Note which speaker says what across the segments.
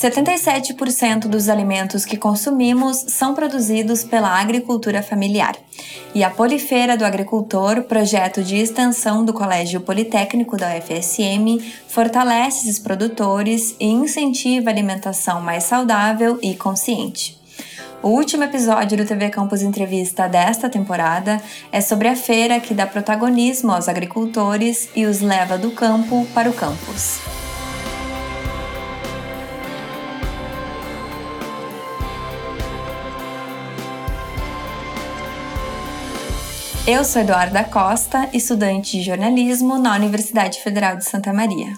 Speaker 1: 77% dos alimentos que consumimos são produzidos pela agricultura familiar. E a Polifeira do Agricultor, projeto de extensão do Colégio Politécnico da UFSM, fortalece esses produtores e incentiva a alimentação mais saudável e consciente. O último episódio do TV Campus Entrevista desta temporada é sobre a feira que dá protagonismo aos agricultores e os leva do campo para o campus. Eu sou Eduarda Costa, estudante de jornalismo na Universidade Federal de Santa Maria.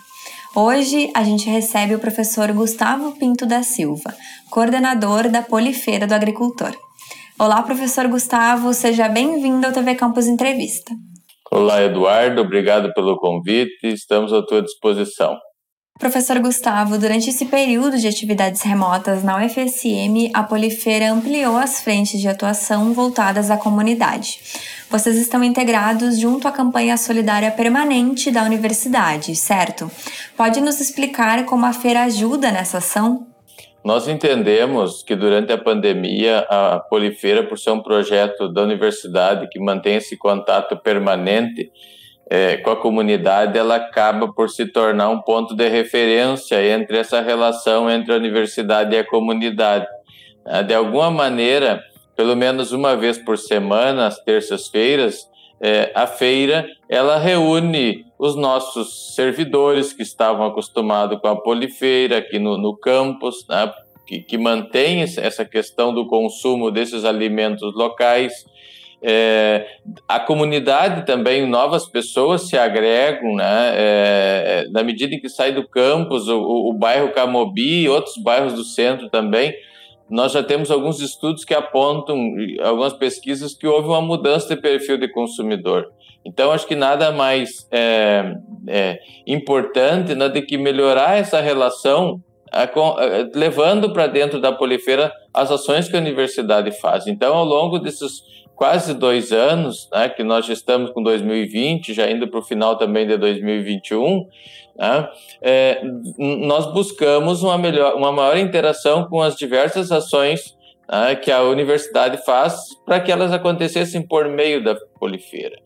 Speaker 1: Hoje a gente recebe o professor Gustavo Pinto da Silva, coordenador da Polifeira do Agricultor. Olá, professor Gustavo, seja bem-vindo ao TV Campus Entrevista.
Speaker 2: Olá, Eduardo, obrigado pelo convite, estamos à tua disposição.
Speaker 1: Professor Gustavo, durante esse período de atividades remotas na UFSM, a Polifeira ampliou as frentes de atuação voltadas à comunidade. Vocês estão integrados junto à campanha solidária permanente da universidade, certo? Pode nos explicar como a feira ajuda nessa ação?
Speaker 2: Nós entendemos que durante a pandemia, a Polifeira, por ser um projeto da universidade que mantém esse contato permanente, é, com a comunidade, ela acaba por se tornar um ponto de referência entre essa relação entre a universidade e a comunidade. É, de alguma maneira, pelo menos uma vez por semana, às terças-feiras, é, a feira ela reúne os nossos servidores que estavam acostumados com a polifeira aqui no, no campus, né, que, que mantém essa questão do consumo desses alimentos locais, é, a comunidade também, novas pessoas se agregam, né? É, na medida em que sai do campus, o, o bairro Camobi e outros bairros do centro também, nós já temos alguns estudos que apontam, algumas pesquisas, que houve uma mudança de perfil de consumidor. Então, acho que nada mais é, é importante né, do que melhorar essa relação levando para dentro da Polifeira as ações que a universidade faz. Então, ao longo desses quase dois anos, né, que nós já estamos com 2020, já indo para o final também de 2021, né, é, nós buscamos uma, melhor, uma maior interação com as diversas ações né, que a universidade faz para que elas acontecessem por meio da Polifeira.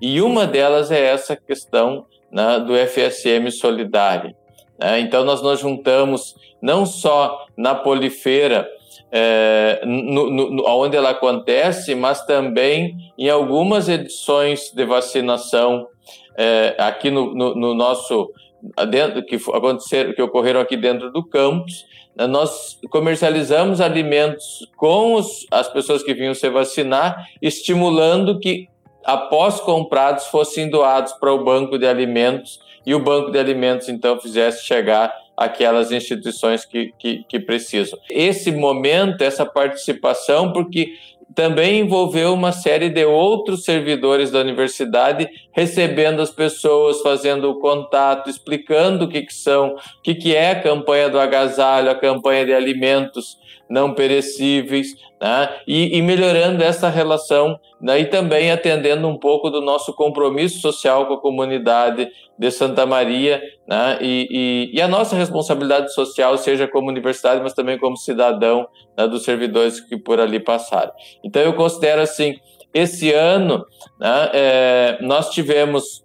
Speaker 2: E uma delas é essa questão né, do FSM Solidário. Né. Então, nós nos juntamos não só na Polifeira, é, onde ela acontece, mas também em algumas edições de vacinação é, aqui no, no, no, nosso dentro que aconteceram, que ocorreram aqui dentro do campus. Né, nós comercializamos alimentos com os, as pessoas que vinham se vacinar, estimulando que após comprados fossem doados para o banco de alimentos e o banco de alimentos então fizesse chegar aquelas instituições que, que, que precisam. Esse momento, essa participação, porque também envolveu uma série de outros servidores da universidade recebendo as pessoas, fazendo o contato, explicando o que, que são, o que, que é a campanha do agasalho, a campanha de alimentos não perecíveis, né? e, e, melhorando essa relação né? e também atendendo um pouco do nosso compromisso social com a comunidade de Santa Maria né? e, e, e a nossa responsabilidade social, seja como universidade, mas também como cidadão né? dos servidores que por ali passaram. Então eu considero assim, esse ano né? é, nós tivemos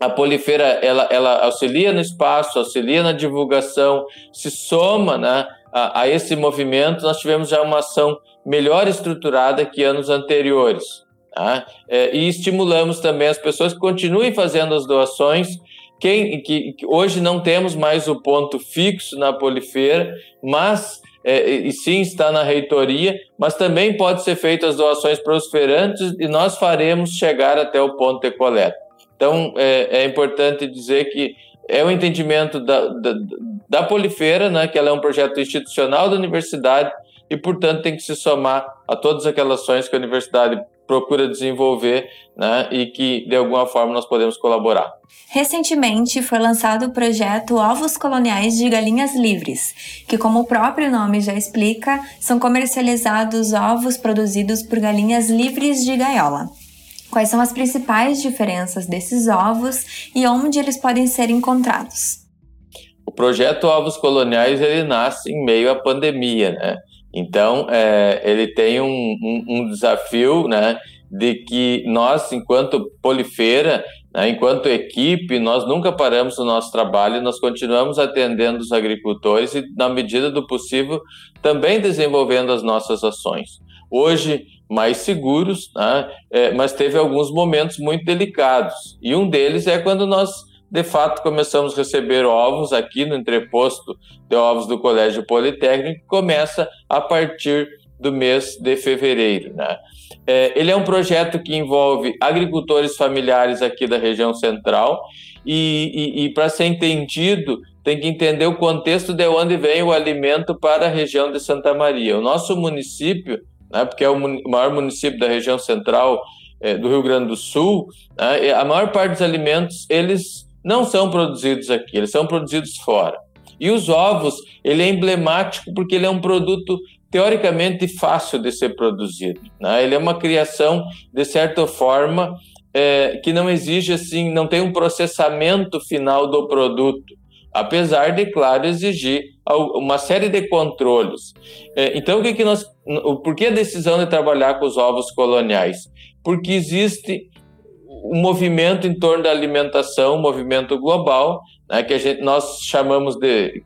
Speaker 2: a Polifeira ela, ela auxilia no espaço, auxilia na divulgação, se soma né, a, a, esse movimento. Nós tivemos já uma ação melhor estruturada que anos anteriores. Tá? É, e estimulamos também as pessoas que continuem fazendo as doações. Quem, que, que hoje não temos mais o ponto fixo na Polifeira, mas é, e sim está na reitoria, mas também pode ser feito as doações para os feirantes e nós faremos chegar até o ponto de coleta. Então, é, é importante dizer que é o entendimento da, da, da Polifeira, né, que ela é um projeto institucional da universidade e, portanto, tem que se somar a todas aquelas ações que a universidade procura desenvolver né, e que, de alguma forma, nós podemos colaborar.
Speaker 1: Recentemente foi lançado o projeto Ovos Coloniais de Galinhas Livres, que, como o próprio nome já explica, são comercializados ovos produzidos por galinhas livres de gaiola. Quais são as principais diferenças desses ovos e onde eles podem ser encontrados?
Speaker 2: o projeto Ovos Coloniais ele nasce em meio à pandemia, né? Então, é, ele tem um, um, um, desafio, né, de que nós, enquanto Polifeira, né, enquanto equipe, nós nunca paramos o nosso trabalho, nós continuamos atendendo os agricultores e, na medida do possível, também desenvolvendo as nossas ações. Hoje, mais seguros, né, é, mas teve alguns momentos muito delicados, e um deles é quando nós de fato começamos a receber ovos aqui no entreposto de ovos do Colégio Politécnico, que começa a partir do mês de fevereiro. Né? É, ele é um projeto que envolve agricultores familiares aqui da região central e, e, e para ser entendido, tem que entender o contexto de onde vem o alimento para a região de Santa Maria. O nosso município, né, porque é o maior município da região central é, do Rio Grande do Sul, né, a maior parte dos alimentos eles não são produzidos aqui, eles são produzidos fora. E os ovos, ele é emblemático porque ele é um produto teoricamente fácil de ser produzido. Né? Ele é uma criação, de certa forma, é, que não exige assim, não tem um processamento final do produto, apesar de, claro, exigir uma série de controles. É, então, o que, que nós, por que a decisão de trabalhar com os ovos coloniais? Porque existe um movimento em torno da alimentação, um movimento global, né, que a gente, nós chamamos de,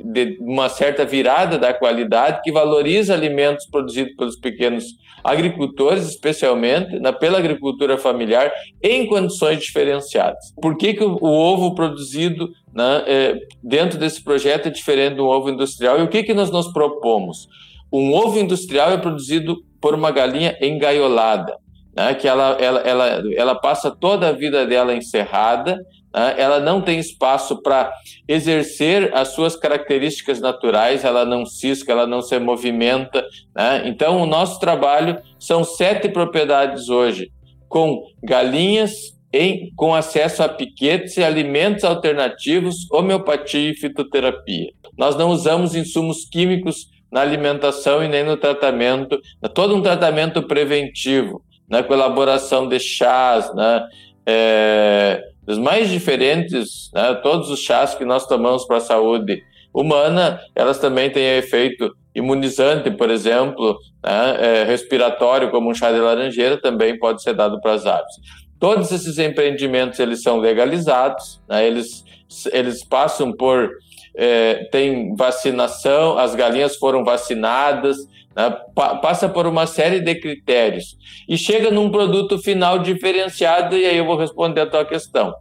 Speaker 2: de uma certa virada da qualidade, que valoriza alimentos produzidos pelos pequenos agricultores, especialmente né, pela agricultura familiar, em condições diferenciadas. Por que, que o, o ovo produzido né, é, dentro desse projeto é diferente do ovo industrial? E o que, que nós nos propomos? Um ovo industrial é produzido por uma galinha engaiolada né, que ela, ela, ela, ela passa toda a vida dela encerrada, né, ela não tem espaço para exercer as suas características naturais, ela não cisca, ela não se movimenta. Né? Então, o nosso trabalho são sete propriedades hoje, com galinhas em, com acesso a piquetes e alimentos alternativos, homeopatia e fitoterapia. Nós não usamos insumos químicos na alimentação e nem no tratamento, é todo um tratamento preventivo né, com elaboração de chás, né, é, dos mais diferentes, né, todos os chás que nós tomamos para a saúde humana, elas também têm efeito imunizante, por exemplo, né, é, respiratório, como um chá de laranjeira, também pode ser dado para as aves. Todos esses empreendimentos eles são legalizados, né, eles, eles passam por é, tem vacinação, as galinhas foram vacinadas, né, passa por uma série de critérios e chega num produto final diferenciado, e aí eu vou responder a tua questão.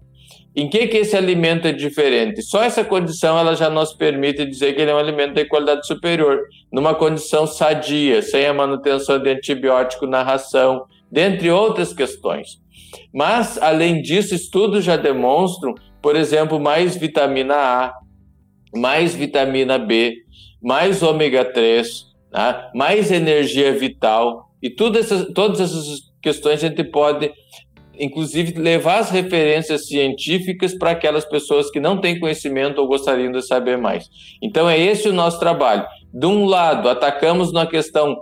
Speaker 2: Em que, que esse alimento é diferente? Só essa condição ela já nos permite dizer que ele é um alimento de qualidade superior, numa condição sadia, sem a manutenção de antibiótico na ração, dentre outras questões. Mas, além disso, estudos já demonstram, por exemplo, mais vitamina A, mais vitamina B, mais ômega 3, né? mais energia vital, e todas essas, todas essas questões a gente pode, inclusive, levar as referências científicas para aquelas pessoas que não têm conhecimento ou gostariam de saber mais. Então, é esse o nosso trabalho. De um lado, atacamos na questão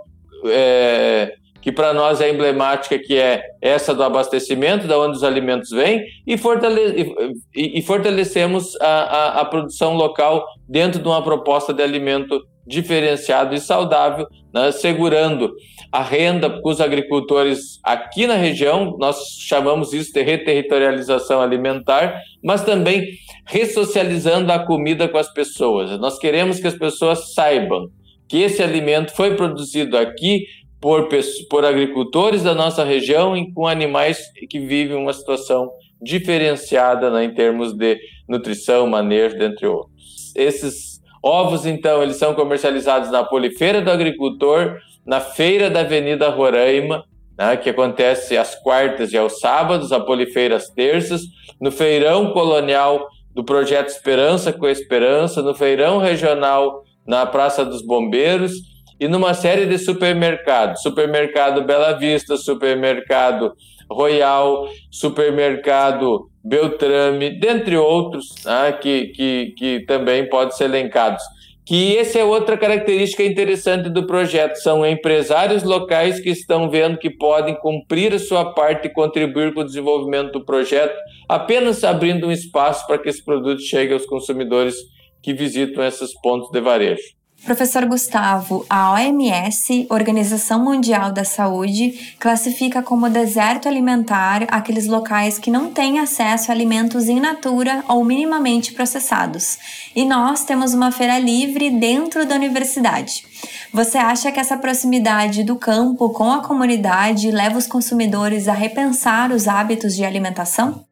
Speaker 2: é, que para nós é emblemática, que é essa do abastecimento, da onde os alimentos vêm, e, fortale e, e fortalecemos a, a, a, produção local dentro de uma proposta de alimento diferenciado e saudável, né, segurando a renda para os agricultores aqui na região, nós chamamos isso de reterritorialização alimentar, mas também ressocializando a comida com as pessoas. Nós queremos que as pessoas saibam que esse alimento foi produzido aqui por, por agricultores da nossa região e com animais que vivem uma situação diferenciada né, em termos de nutrição, manejo, dentre outros. Esses ovos, então, eles são comercializados na Polifeira do Agricultor, na Feira da Avenida Roraima, né, que acontece às quartas e aos sábados, a Polifeira às terças, no Feirão Colonial do Projeto Esperança com Esperança, no Feirão Regional na Praça dos Bombeiros e numa série de supermercados, supermercado Bela Vista, supermercado Royal, supermercado Beltrame, dentre outros, né, que, que, que também podem ser elencados. Que essa é outra característica interessante do projeto, são empresários locais que estão vendo que podem cumprir a sua parte e contribuir com o desenvolvimento do projeto, apenas abrindo um espaço para que esse produto chegue aos consumidores que visitam esses pontos de varejo.
Speaker 1: Professor Gustavo, a OMS, Organização Mundial da Saúde, classifica como deserto alimentar aqueles locais que não têm acesso a alimentos in natura ou minimamente processados. E nós temos uma feira livre dentro da universidade. Você acha que essa proximidade do campo com a comunidade leva os consumidores a repensar os hábitos de alimentação?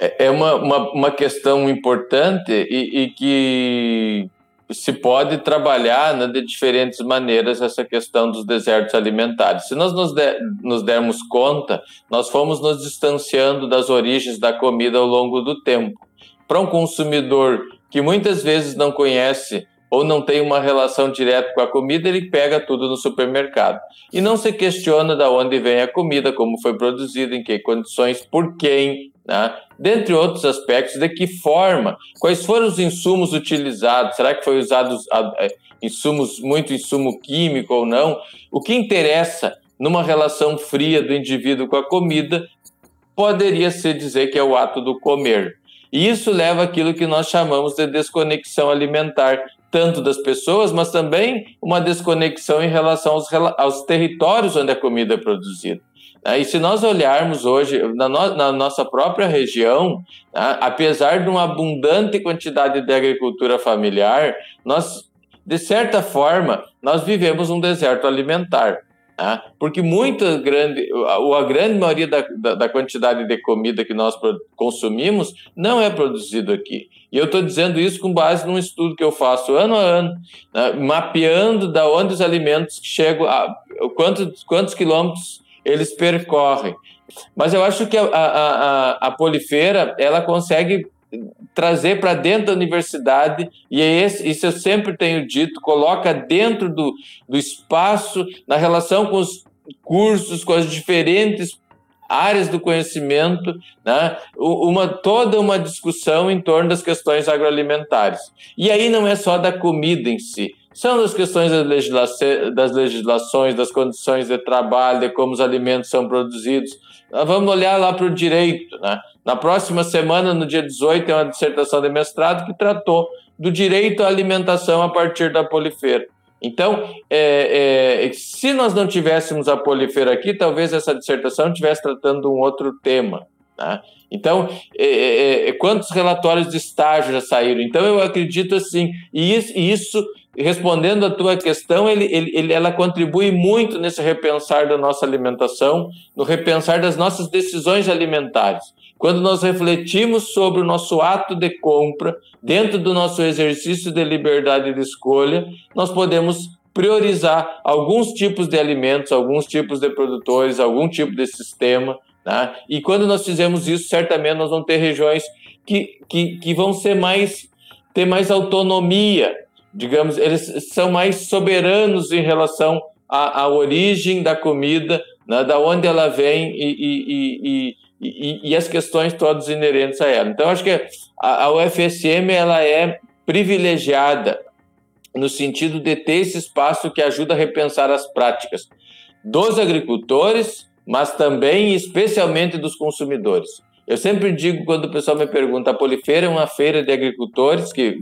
Speaker 2: É, é uma, uma, uma questão importante e, e que se pode trabalhar né, de diferentes maneiras essa questão dos desertos alimentares. Se nós nos, der, nos dermos conta, nós fomos nos distanciando das origens da comida ao longo do tempo. Para um consumidor que muitas vezes não conhece ou não tem uma relação direta com a comida, ele pega tudo no supermercado. E não se questiona de onde vem a comida, como foi produzida, em que condições, por quem, né? dentre outros aspectos, de que forma, quais foram os insumos utilizados, será que foi usado insumos, muito insumo químico ou não? O que interessa numa relação fria do indivíduo com a comida poderia se dizer que é o ato do comer. E isso leva àquilo que nós chamamos de desconexão alimentar, tanto das pessoas, mas também uma desconexão em relação aos, aos territórios onde a comida é produzida. Né? E se nós olharmos hoje na, no, na nossa própria região, né, apesar de uma abundante quantidade de agricultura familiar, nós, de certa forma, nós vivemos um deserto alimentar. Né? Porque muita grande, a, grande maioria da, da, da, quantidade de comida que nós consumimos não é produzido aqui. E eu estou dizendo isso com base num estudo que eu faço ano a ano, né? mapeando da onde os alimentos chegam, a, quantos, quantos quilômetros eles percorrem. Mas eu acho que a, a, a, a polifeira ela consegue trazer para dentro da universidade, e é esse, isso eu sempre tenho dito, coloca dentro do, do espaço, na relação com os cursos, com as diferentes áreas do conhecimento, né? uma, toda uma discussão em torno das questões agroalimentares. E aí não é só da comida em si, são das questões das legislações, das condições de trabalho, de como os alimentos são produzidos. Vamos olhar lá para o direito, né? Na próxima semana, no dia 18, tem uma dissertação de mestrado que tratou do direito à alimentação a partir da polifeira. Então, é, é, se nós não tivéssemos a polifeira aqui, talvez essa dissertação estivesse tratando um outro tema. Né? Então, é, é, é, quantos relatórios de estágio já saíram? Então, eu acredito assim, e isso, isso respondendo à tua questão, ele, ele, ela contribui muito nesse repensar da nossa alimentação, no repensar das nossas decisões alimentares. Quando nós refletimos sobre o nosso ato de compra, dentro do nosso exercício de liberdade de escolha, nós podemos priorizar alguns tipos de alimentos, alguns tipos de produtores, algum tipo de sistema. Né? E quando nós fizermos isso, certamente nós vamos ter regiões que, que, que vão ser mais ter mais autonomia, digamos, eles são mais soberanos em relação à, à origem da comida, né, da onde ela vem e, e, e, e, as questões todas inerentes a ela. Então, acho que a, a UFSM ela é privilegiada no sentido de ter esse espaço que ajuda a repensar as práticas dos agricultores, mas também especialmente dos consumidores. Eu sempre digo quando o pessoal me pergunta, a Polifeira é uma feira de agricultores que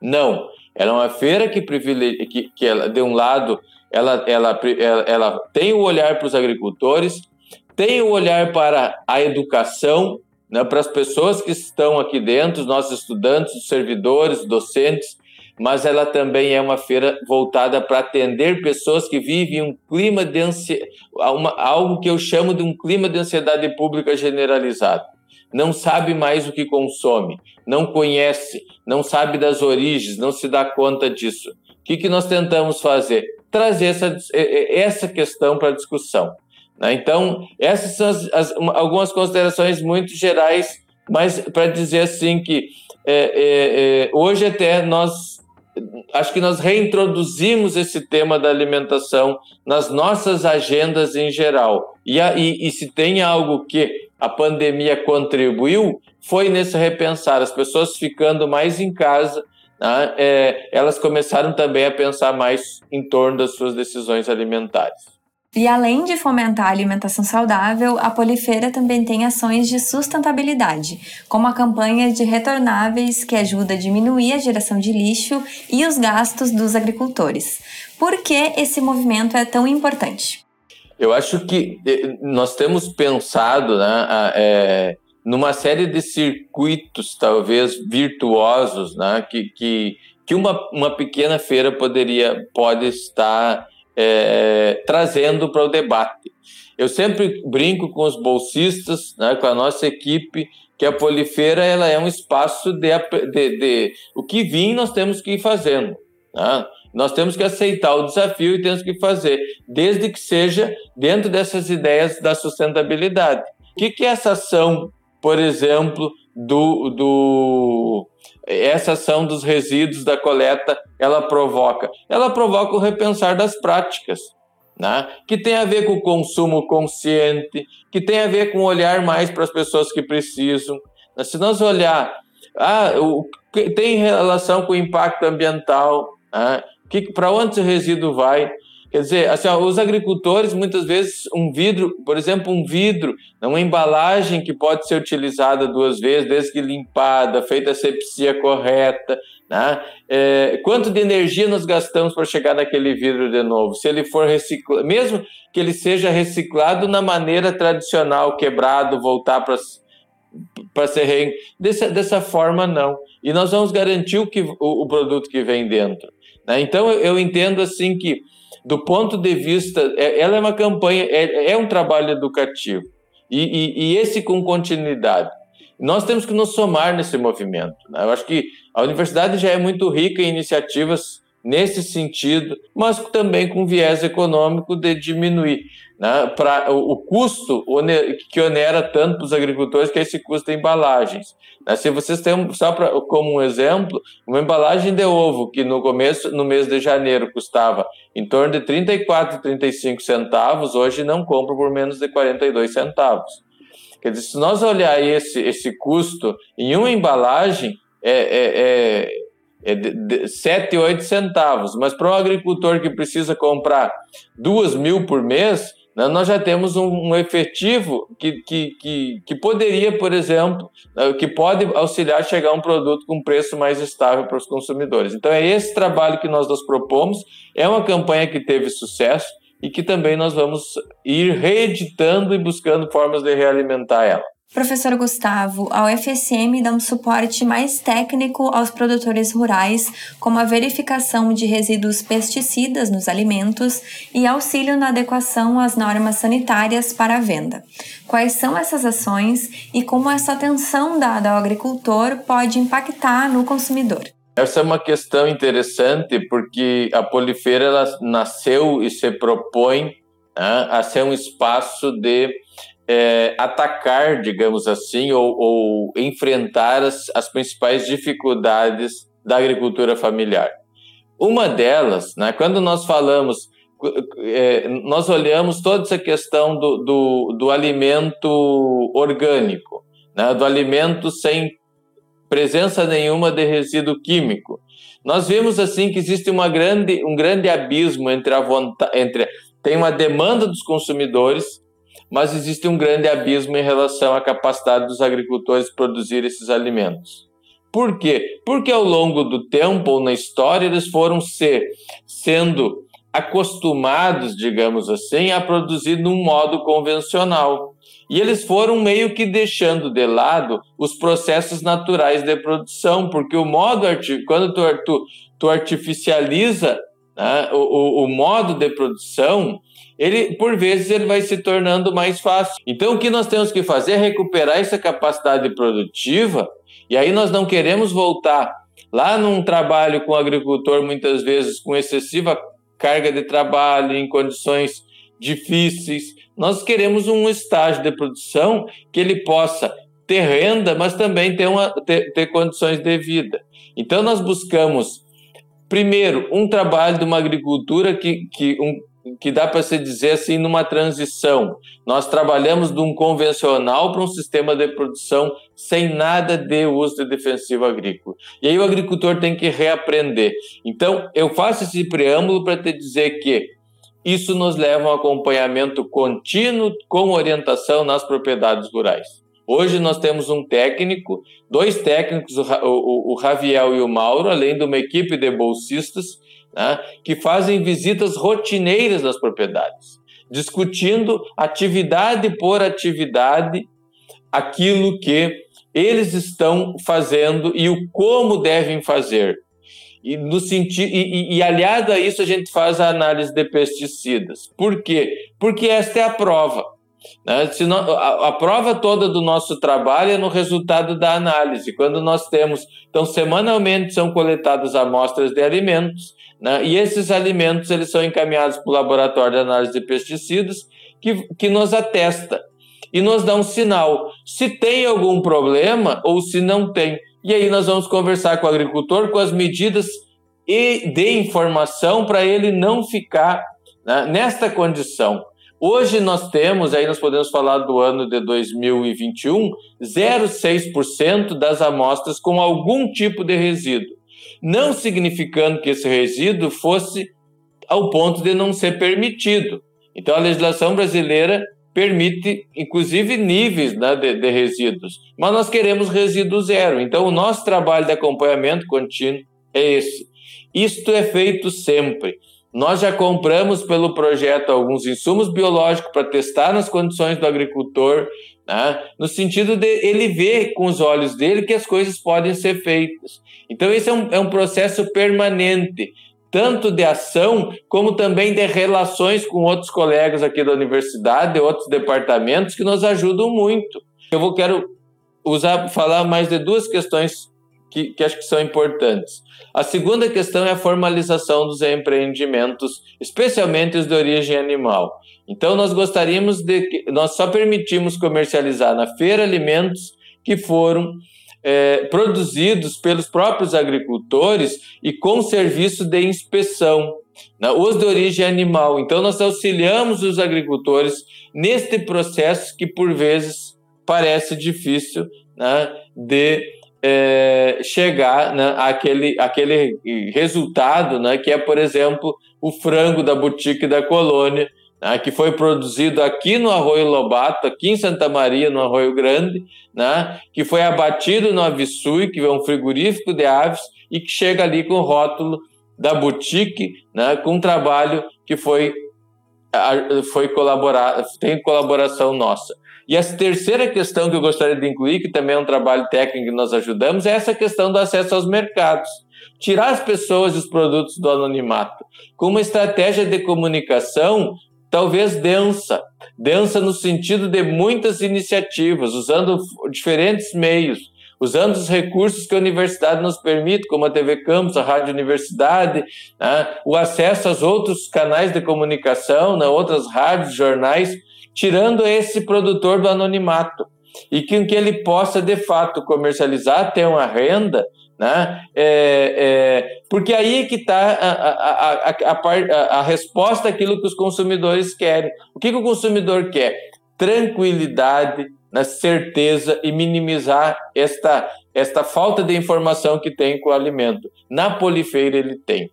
Speaker 2: não, ela é uma feira que privilegia, que, que ela, de um lado ela, ela, ela, ela tem o olhar para os agricultores, tem o olhar para a educação, né, para as pessoas que estão aqui dentro, os nossos estudantes, os servidores, docentes, mas ela também é uma feira voltada para atender pessoas que vivem um clima de ansiedade, algo que eu chamo de um clima de ansiedade pública generalizado. Não sabe mais o que consome, não conhece, não sabe das origens, não se dá conta disso. O que, que nós tentamos fazer? Trazer essa, essa questão para discussão. Né? Então, essas são as, as, algumas considerações muito gerais, mas para dizer assim que é, é, é, hoje até nós acho que nós reintroduzimos esse tema da alimentação nas nossas agendas em geral. E, e, e se tem algo que a pandemia contribuiu, foi nesse repensar, as pessoas ficando mais em casa, né, é, elas começaram também a pensar mais em torno das suas decisões alimentares.
Speaker 1: E além de fomentar a alimentação saudável, a Polifeira também tem ações de sustentabilidade, como a campanha de retornáveis que ajuda a diminuir a geração de lixo e os gastos dos agricultores. Por que esse movimento é tão importante?
Speaker 2: Eu acho que eh, nós temos pensado né, é, numa série de circuitos, talvez virtuosos, né, que, que, que uma, uma pequena feira poderia pode estar é, trazendo para o debate. Eu sempre brinco com os bolsistas, né, com a nossa equipe, que a Polifeira ela é um espaço de, de, de o que vim nós temos que ir fazendo. Né? Nós temos que aceitar o desafio e temos que fazer, desde que seja dentro dessas ideias da sustentabilidade. O que, que é essa ação, por exemplo, do, do essa ação dos resíduos da coleta ela provoca? Ela provoca o repensar das práticas, né? que tem a ver com o consumo consciente, que tem a ver com olhar mais para as pessoas que precisam. Se nós olhar, ah, o, tem relação com o impacto ambiental, né? Para onde esse resíduo vai? Quer dizer, assim, ó, os agricultores, muitas vezes, um vidro, por exemplo, um vidro, uma embalagem que pode ser utilizada duas vezes, desde que limpada, feita a sepsia correta, né? É, quanto de energia nós gastamos para chegar naquele vidro de novo? Se ele for reciclado, mesmo que ele seja reciclado na maneira tradicional, quebrado, voltar para para ser re... dessa, dessa forma não. E nós vamos garantir o, que, o, o produto que vem dentro. Né? Então eu, entendo assim que do ponto de vista, é, ela é uma campanha, é, é um trabalho educativo e, e, e, esse com continuidade. Nós temos que nos somar nesse movimento. Né? Eu acho que a universidade já é muito rica em iniciativas nesse sentido, mas também com viés econômico de diminuir né, para o, o, custo que onera tanto os agricultores, que é esse custo de embalagens. Né, se vocês têm, só pra, como um exemplo, uma embalagem de ovo que no começo, no mês de janeiro, custava em torno de 34, 35 centavos, hoje não compra por menos de 42 centavos. Quer dizer, se nós olhar esse, esse custo em uma embalagem, é, é, é é de, de 7, 8 centavos. Mas para um agricultor que precisa comprar duas mil por mês, né, nós já temos um, um efetivo que, que, que, que, poderia, por exemplo, né, que pode auxiliar a chegar a um produto com preço mais estável para os consumidores. Então é esse trabalho que nós nos propomos, é uma campanha que teve sucesso e que também nós vamos ir reeditando e buscando formas de realimentar ela.
Speaker 1: Professor Gustavo, a UFSM dá um suporte mais técnico aos produtores rurais, como a verificação de resíduos pesticidas nos alimentos e auxílio na adequação às normas sanitárias para a venda. Quais são essas ações e como essa atenção dada ao agricultor pode impactar no consumidor?
Speaker 2: Essa é uma questão interessante porque a Polifeira nasceu e se propõe né, a ser um espaço de é, atacar, digamos assim, ou, ou enfrentar as, as, principais dificuldades da agricultura familiar. Uma delas, né, quando nós falamos, é, nós olhamos toda essa questão do, do, do alimento orgânico, né, do alimento sem presença nenhuma de resíduo químico. Nós vimos assim que existe uma grande, um grande abismo entre a vontade, entre tem uma demanda dos consumidores mas existe um grande abismo em relação à capacidade dos agricultores de produzir esses alimentos. Por quê? Porque ao longo do tempo ou na história eles foram sendo acostumados, digamos assim, a produzir num modo convencional. E eles foram meio que deixando de lado os processos naturais de produção, porque o modo, quando tu, tu, tu artificializa né, o, o, o modo de produção, ele por vezes ele vai se tornando mais fácil. Então o que nós temos que fazer é recuperar essa capacidade produtiva, e aí nós não queremos voltar lá num trabalho com o agricultor muitas vezes com excessiva carga de trabalho em condições difíceis. Nós queremos um estágio de produção que ele possa ter renda, mas também ter, uma, ter, ter condições de vida. Então nós buscamos primeiro, um trabalho de uma agricultura que, que um, que dá para se dizer assim numa transição. Nós trabalhamos de um convencional para um sistema de produção sem nada de uso de defensivo agrícola. E aí o agricultor tem que reaprender. Então, eu faço esse preâmbulo para te dizer que isso nos leva a um acompanhamento contínuo com orientação nas propriedades rurais. Hoje nós temos um técnico, dois técnicos, o, o, Raviel e o Mauro, além de uma equipe de bolsistas, né, que fazem visitas rotineiras nas propriedades, discutindo atividade por atividade aquilo que eles estão fazendo e o como devem fazer. E, no sentido, e, e, e, aliado a isso, a gente faz a análise de pesticidas. Por quê? Porque esta é a prova. Né? A, prova toda do nosso trabalho é no resultado da análise. Quando nós temos. Então, semanalmente são coletadas amostras de alimentos, né? e esses alimentos eles são encaminhados para o laboratório de análise de pesticidas, que, que nos atesta e nos dá um sinal se tem algum problema ou se não tem. E aí nós vamos conversar com o agricultor com as medidas e de informação para ele não ficar né, nesta condição. Hoje nós temos, aí nós podemos falar do ano de 2021, 0,6% das amostras com algum tipo de resíduo. Não significando que esse resíduo fosse ao ponto de não ser permitido. Então a legislação brasileira permite, inclusive, níveis né, de, de, resíduos. Mas nós queremos resíduo zero. Então, o nosso trabalho de acompanhamento contínuo é esse. Isto é feito sempre. Nós já compramos pelo projeto alguns insumos biológicos para testar nas condições do agricultor, né, no sentido de ele ver com os olhos dele que as coisas podem ser feitas. Então, esse é um, é um processo permanente tanto de ação como também de relações com outros colegas aqui da universidade, de outros departamentos que nos ajudam muito. Eu vou quero usar falar mais de duas questões que, que acho que são importantes. A segunda questão é a formalização dos empreendimentos, especialmente os de origem animal. Então nós gostaríamos de nós só permitimos comercializar na feira alimentos que foram é, produzidos pelos próprios agricultores e com serviço de inspeção, né, os de origem animal. Então, nós auxiliamos os agricultores neste processo que, por vezes, parece difícil né, de é, chegar né, àquele, àquele resultado, né, que é, por exemplo, o frango da boutique da colônia, né, que foi produzido aqui no Arroio Lobato, aqui em Santa Maria, no Arroio Grande, né, que foi abatido no Avisui, que é um frigorífico de aves, e que chega ali com o rótulo da boutique, né, com um trabalho que foi, foi colaborar, tem colaboração nossa. E a terceira questão que eu gostaria de incluir, que também é um trabalho técnico que nós ajudamos, é essa questão do acesso aos mercados. Tirar as pessoas e os produtos do anonimato. Com uma estratégia de comunicação talvez densa, densa no sentido de muitas iniciativas, usando diferentes meios, usando os recursos que a universidade nos permite, como a TV Campus, a Rádio Universidade, né, o acesso aos outros canais de comunicação, né, outras rádios, jornais, tirando esse produtor do anonimato e que, que ele possa de fato comercializar, ter uma renda né? É, é, porque aí que está a, a, a, a, resposta àquilo que os consumidores querem. O que, que o consumidor quer? Tranquilidade, na certeza e minimizar esta, esta falta de informação que tem com o alimento. Na polifeira ele tem.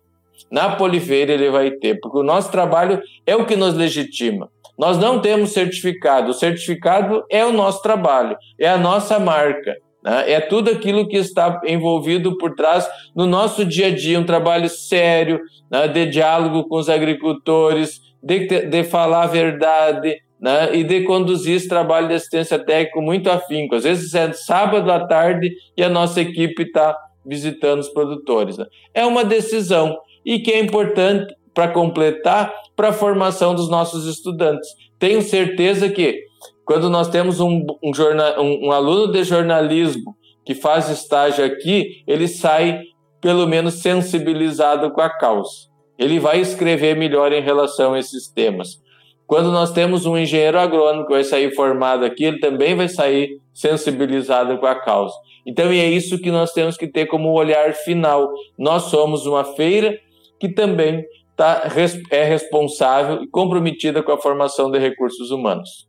Speaker 2: Na polifeira ele vai ter, porque o nosso trabalho é o que nos legitima. Nós não temos certificado. O certificado é o nosso trabalho, é a nossa marca. Né? É tudo aquilo que está envolvido por trás no nosso dia a dia, um trabalho sério, né? de diálogo com os agricultores, de, de falar a verdade, né, e de conduzir esse trabalho de assistência técnica muito afinco. Às vezes é sábado à tarde e a nossa equipe está visitando os produtores. Né? É uma decisão e que é importante para completar para a formação dos nossos estudantes. Tenho certeza que quando nós temos um, um, jornal, um, um aluno de jornalismo que faz estágio aqui, ele sai pelo menos sensibilizado com a causa. Ele vai escrever melhor em relação a esses temas. Quando nós temos um engenheiro agrônomo que vai sair formado aqui, ele também vai sair sensibilizado com a causa. Então, é isso que nós temos que ter como olhar final. Nós somos uma feira que também tá, é responsável e comprometida com a formação de recursos humanos.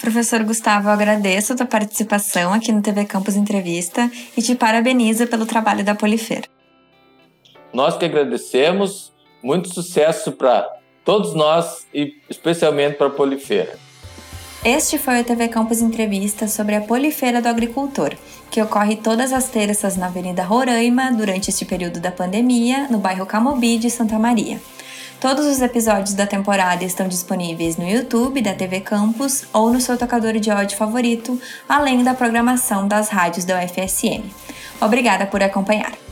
Speaker 1: Professor Gustavo, eu agradeço a tua participação aqui no TV Campus Entrevista e te parabenizo pelo trabalho da Polifer.
Speaker 2: Nós que agradecemos, Muito sucesso para todos nós e especialmente para a Polifeira.
Speaker 1: Este foi o TV Campus Entrevista sobre a Polifeira do Agricultor, que ocorre todas as terças na Avenida Roraima durante este período da pandemia, no bairro Camobi de Santa Maria. Todos os episódios da temporada estão disponíveis no YouTube da TV Campus ou no seu tocador de áudio favorito, além da programação das rádios da UFSM. Obrigada por acompanhar.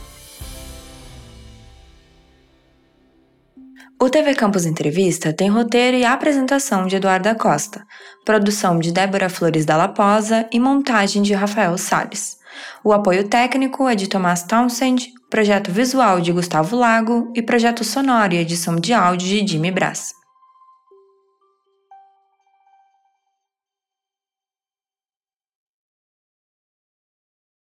Speaker 1: O TV Campus Entrevista tem roteiro e apresentação de Eduarda Costa, produção de Débora Flores da Laposa e montagem de Rafael Salles. O apoio técnico é de Tomás Townsend, projeto visual de Gustavo Lago e projeto sonoro e edição de áudio de Jimmy Brás.